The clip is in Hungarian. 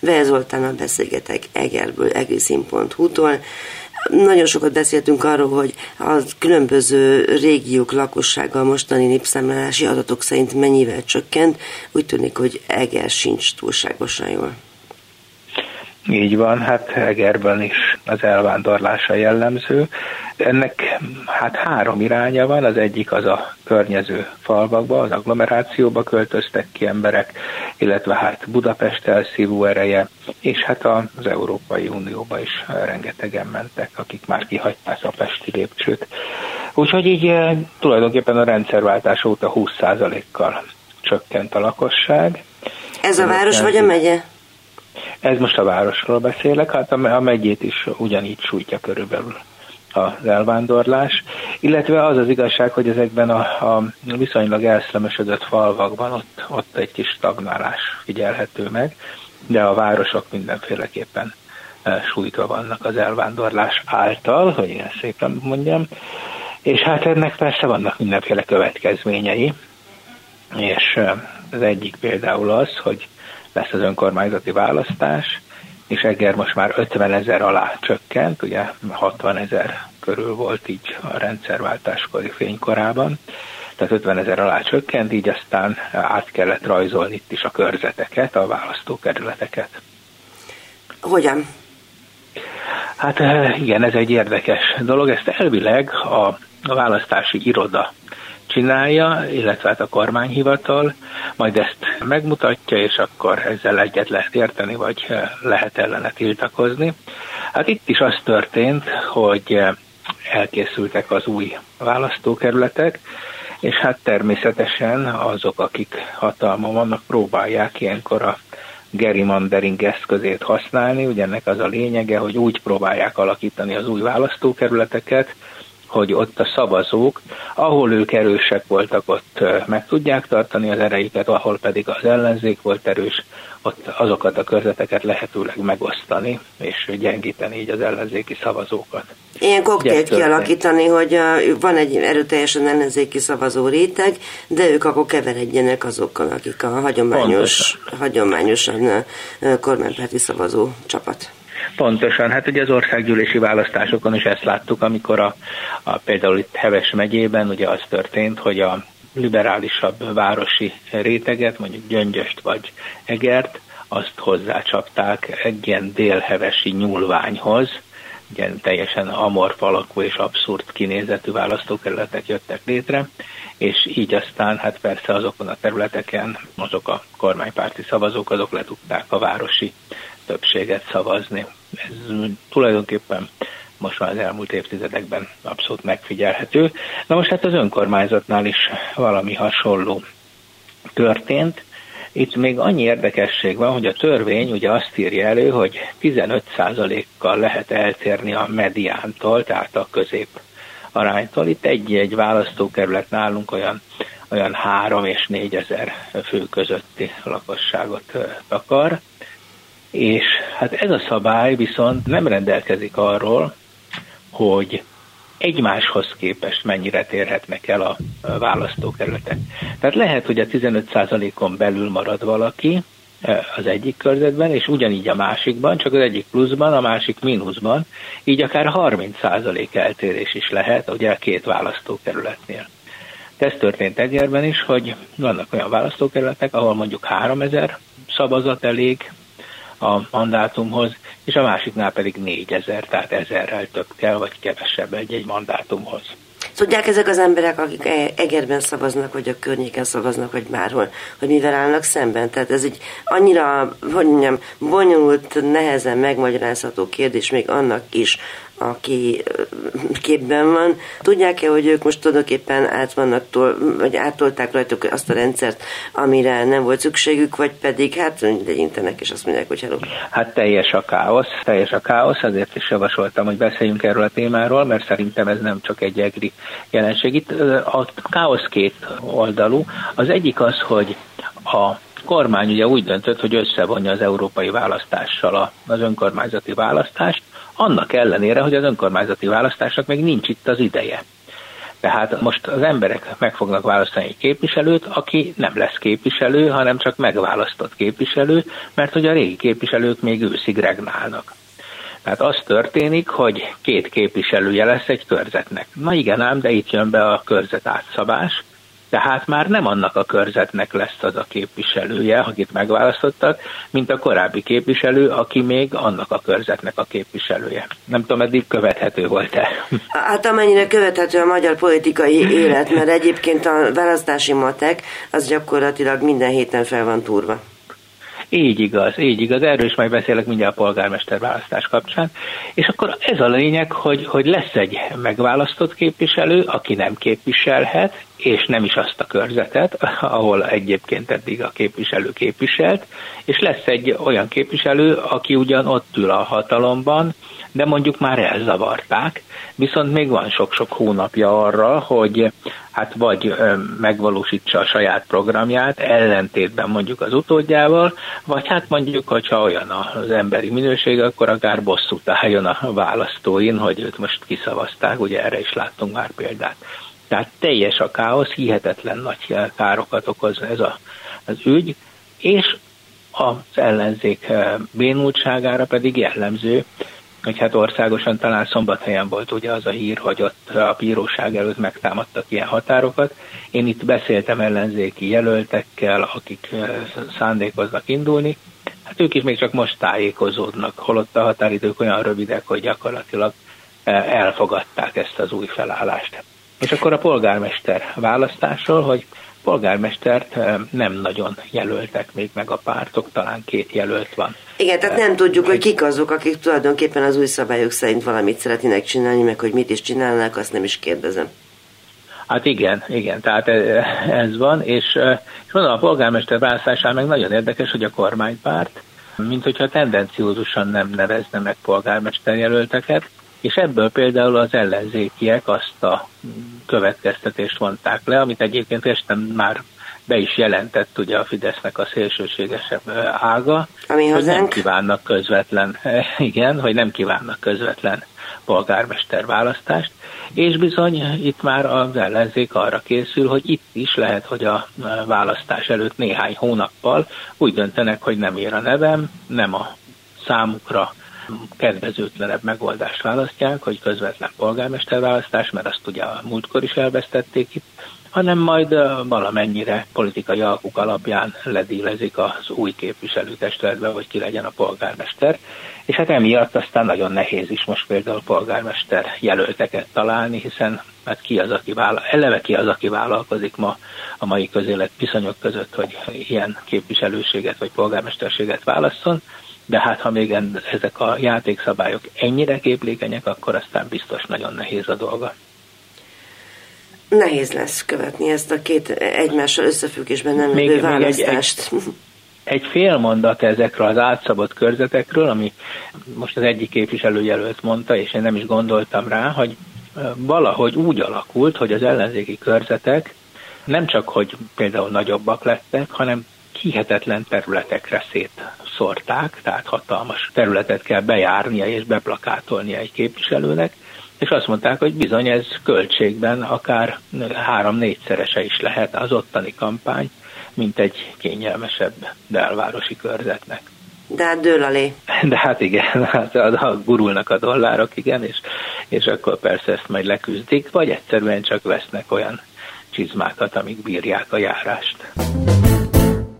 Vehe Zoltánnal beszélgetek Egerből, egriszin.hu-tól. Nagyon sokat beszéltünk arról, hogy a különböző régiók lakossága a mostani népszámlálási adatok szerint mennyivel csökkent. Úgy tűnik, hogy Eger sincs túlságosan jól. Így van, hát Egerben is az elvándorlása jellemző. Ennek hát három iránya van, az egyik az a környező falvakba, az agglomerációba költöztek ki emberek, illetve hát Budapest elszívó ereje, és hát az Európai Unióba is rengetegen mentek, akik már kihagyták a pesti lépcsőt. Úgyhogy így eh, tulajdonképpen a rendszerváltás óta 20%-kal csökkent a lakosság. Ez a város vagy a megye? Ez most a városról beszélek, hát a megyét is ugyanígy sújtja körülbelül az elvándorlás, illetve az az igazság, hogy ezekben a, a viszonylag elszlemesödött falvakban ott, ott egy kis stagnálás figyelhető meg, de a városok mindenféleképpen e, sújtva vannak az elvándorlás által, hogy ilyen szépen mondjam, és hát ennek persze vannak mindenféle következményei, és e, az egyik például az, hogy lesz az önkormányzati választás, és Eger most már 50 ezer alá csökkent, ugye 60 ezer körül volt így a rendszerváltáskori fénykorában, tehát 50 ezer alá csökkent, így aztán át kellett rajzolni itt is a körzeteket, a választókerületeket. Hogyan? Hát eh, igen, ez egy érdekes dolog. Ezt elvileg a, a választási iroda csinálja, illetve hát a kormányhivatal, majd ezt megmutatja, és akkor ezzel egyet lehet érteni, vagy lehet ellene tiltakozni. Hát itt is az történt, hogy elkészültek az új választókerületek, és hát természetesen azok, akik hatalma vannak, próbálják ilyenkor a gerrymandering eszközét használni. Ugye ennek az a lényege, hogy úgy próbálják alakítani az új választókerületeket, hogy ott a szavazók, ahol ők erősek voltak, ott meg tudják tartani az erejüket, ahol pedig az ellenzék volt erős, ott azokat a körzeteket lehetőleg megosztani, és gyengíteni így az ellenzéki szavazókat. Ilyen koktélt kialakítani, hogy van egy erőteljesen ellenzéki szavazó réteg, de ők akkor keveredjenek azokkal, akik a hagyományos, hagyományosan kormánypárti szavazó csapat. Pontosan, hát ugye az országgyűlési választásokon is ezt láttuk, amikor a, a például itt Heves megyében ugye az történt, hogy a liberálisabb városi réteget, mondjuk Gyöngyöst vagy Egert, azt hozzácsapták egy ilyen délhevesi nyúlványhoz, ilyen teljesen amorf alakú és abszurd kinézetű választókerületek jöttek létre, és így aztán hát persze azokon a területeken azok a kormánypárti szavazók, azok le tudták a városi többséget szavazni. Ez tulajdonképpen most már az elmúlt évtizedekben abszolút megfigyelhető. Na most hát az önkormányzatnál is valami hasonló történt. Itt még annyi érdekesség van, hogy a törvény ugye azt írja elő, hogy 15%-kal lehet eltérni a mediántól, tehát a közép aránytól. Itt egy-egy választókerület nálunk olyan, olyan 3 és 4 ezer fő közötti lakosságot akar. És hát ez a szabály viszont nem rendelkezik arról, hogy egymáshoz képest mennyire térhetnek el a választókerületek. Tehát lehet, hogy a 15%-on belül marad valaki e, az egyik körzetben, és ugyanígy a másikban, csak az egyik pluszban, a másik mínuszban, így akár 30% eltérés is lehet, ugye a két választókerületnél. De ez történt Egerben is, hogy vannak olyan választókerületek, ahol mondjuk 3000 szavazat elég a mandátumhoz, és a másiknál pedig 4000, tehát ezerrel több kell, vagy kevesebb egy-egy mandátumhoz. Tudják ezek az emberek, akik e- Egerben szavaznak, vagy a környéken szavaznak, vagy bárhol, hogy mivel állnak szemben? Tehát ez egy annyira, hogy mondjam, bonyolult, nehezen megmagyarázható kérdés még annak is, aki képben van. Tudják-e, hogy ők most tulajdonképpen át vannak, tol, vagy átolták rajtuk azt a rendszert, amire nem volt szükségük, vagy pedig hát legyintenek, és azt mondják, hogy hello. Hát teljes a káosz, teljes a káosz, ezért is javasoltam, hogy beszéljünk erről a témáról, mert szerintem ez nem csak egy egri jelenség. Itt a káosz két oldalú. Az egyik az, hogy a kormány ugye úgy döntött, hogy összevonja az európai választással az önkormányzati választást, annak ellenére, hogy az önkormányzati választásnak még nincs itt az ideje. Tehát most az emberek meg fognak választani egy képviselőt, aki nem lesz képviselő, hanem csak megválasztott képviselő, mert hogy a régi képviselők még őszig regnálnak. Tehát az történik, hogy két képviselője lesz egy körzetnek. Na igen ám, de itt jön be a körzet átszabás, tehát már nem annak a körzetnek lesz az a képviselője, akit megválasztottak, mint a korábbi képviselő, aki még annak a körzetnek a képviselője. Nem tudom, eddig követhető volt-e? Hát amennyire követhető a magyar politikai élet, mert egyébként a választási matek az gyakorlatilag minden héten fel van túrva. Így igaz, így igaz. Erről is majd beszélek mindjárt a polgármester választás kapcsán. És akkor ez a lényeg, hogy, hogy lesz egy megválasztott képviselő, aki nem képviselhet, és nem is azt a körzetet, ahol egyébként eddig a képviselő képviselt, és lesz egy olyan képviselő, aki ugyan ott ül a hatalomban, de mondjuk már elzavarták, viszont még van sok-sok hónapja arra, hogy hát vagy megvalósítsa a saját programját, ellentétben mondjuk az utódjával, vagy hát mondjuk, hogyha olyan az emberi minőség, akkor akár bosszút álljon a választóin, hogy őt most kiszavazták, ugye erre is láttunk már példát. Tehát teljes a káosz, hihetetlen nagy károkat okoz ez a, az ügy, és az ellenzék bénultságára pedig jellemző, hogy hát országosan talán szombathelyen volt ugye az a hír, hogy ott a bíróság előtt megtámadtak ilyen határokat. Én itt beszéltem ellenzéki jelöltekkel, akik szándékoznak indulni, hát ők is még csak most tájékozódnak, holott a határidők olyan rövidek, hogy gyakorlatilag elfogadták ezt az új felállást. És akkor a polgármester választásról, hogy polgármestert nem nagyon jelöltek még meg a pártok, talán két jelölt van. Igen, tehát nem tudjuk, hogy kik azok, akik tulajdonképpen az új szabályok szerint valamit szeretnének csinálni, meg hogy mit is csinálnak, azt nem is kérdezem. Hát igen, igen, tehát ez van, és, és mondom, a polgármester választásán meg nagyon érdekes, hogy a kormánypárt, mint hogyha tendenciózusan nem nevezne meg polgármester jelölteket, és ebből például az ellenzékiek azt a következtetést vonták le, amit egyébként este már be is jelentett ugye a Fidesznek a szélsőségesebb ága, Ami hogy nem kívánnak közvetlen, igen, hogy nem kívánnak közvetlen polgármester választást, és bizony itt már az ellenzék arra készül, hogy itt is lehet, hogy a választás előtt néhány hónappal úgy döntenek, hogy nem ér a nevem, nem a számukra kedvezőtlenebb megoldást választják, hogy közvetlen polgármesterválasztás, mert azt ugye a múltkor is elvesztették itt, hanem majd valamennyire politikai alkuk alapján ledílezik az új képviselőtestületbe, hogy ki legyen a polgármester. És hát emiatt aztán nagyon nehéz is most például polgármester jelölteket találni, hiszen hát ki az, aki vállal, eleve ki az, aki vállalkozik ma a mai közélet viszonyok között, hogy ilyen képviselőséget vagy polgármesterséget válasszon, de hát ha még ezek a játékszabályok ennyire képlékenyek, akkor aztán biztos nagyon nehéz a dolga. Nehéz lesz követni ezt a két egymással összefüggésben nem lévő választást. Még egy, egy, egy fél mondat ezekről az átszabott körzetekről, ami most az egyik képviselőjelölt mondta, és én nem is gondoltam rá, hogy valahogy úgy alakult, hogy az ellenzéki körzetek nem csak, hogy például nagyobbak lettek, hanem hihetetlen területekre szétszórták, tehát hatalmas területet kell bejárnia és beplakátolnia egy képviselőnek, és azt mondták, hogy bizony ez költségben akár három-négyszerese is lehet az ottani kampány, mint egy kényelmesebb belvárosi körzetnek. De hát dől alé. De hát igen, hát a, gurulnak a dollárok, igen, és, és akkor persze ezt majd leküzdik, vagy egyszerűen csak vesznek olyan csizmákat, amik bírják a járást.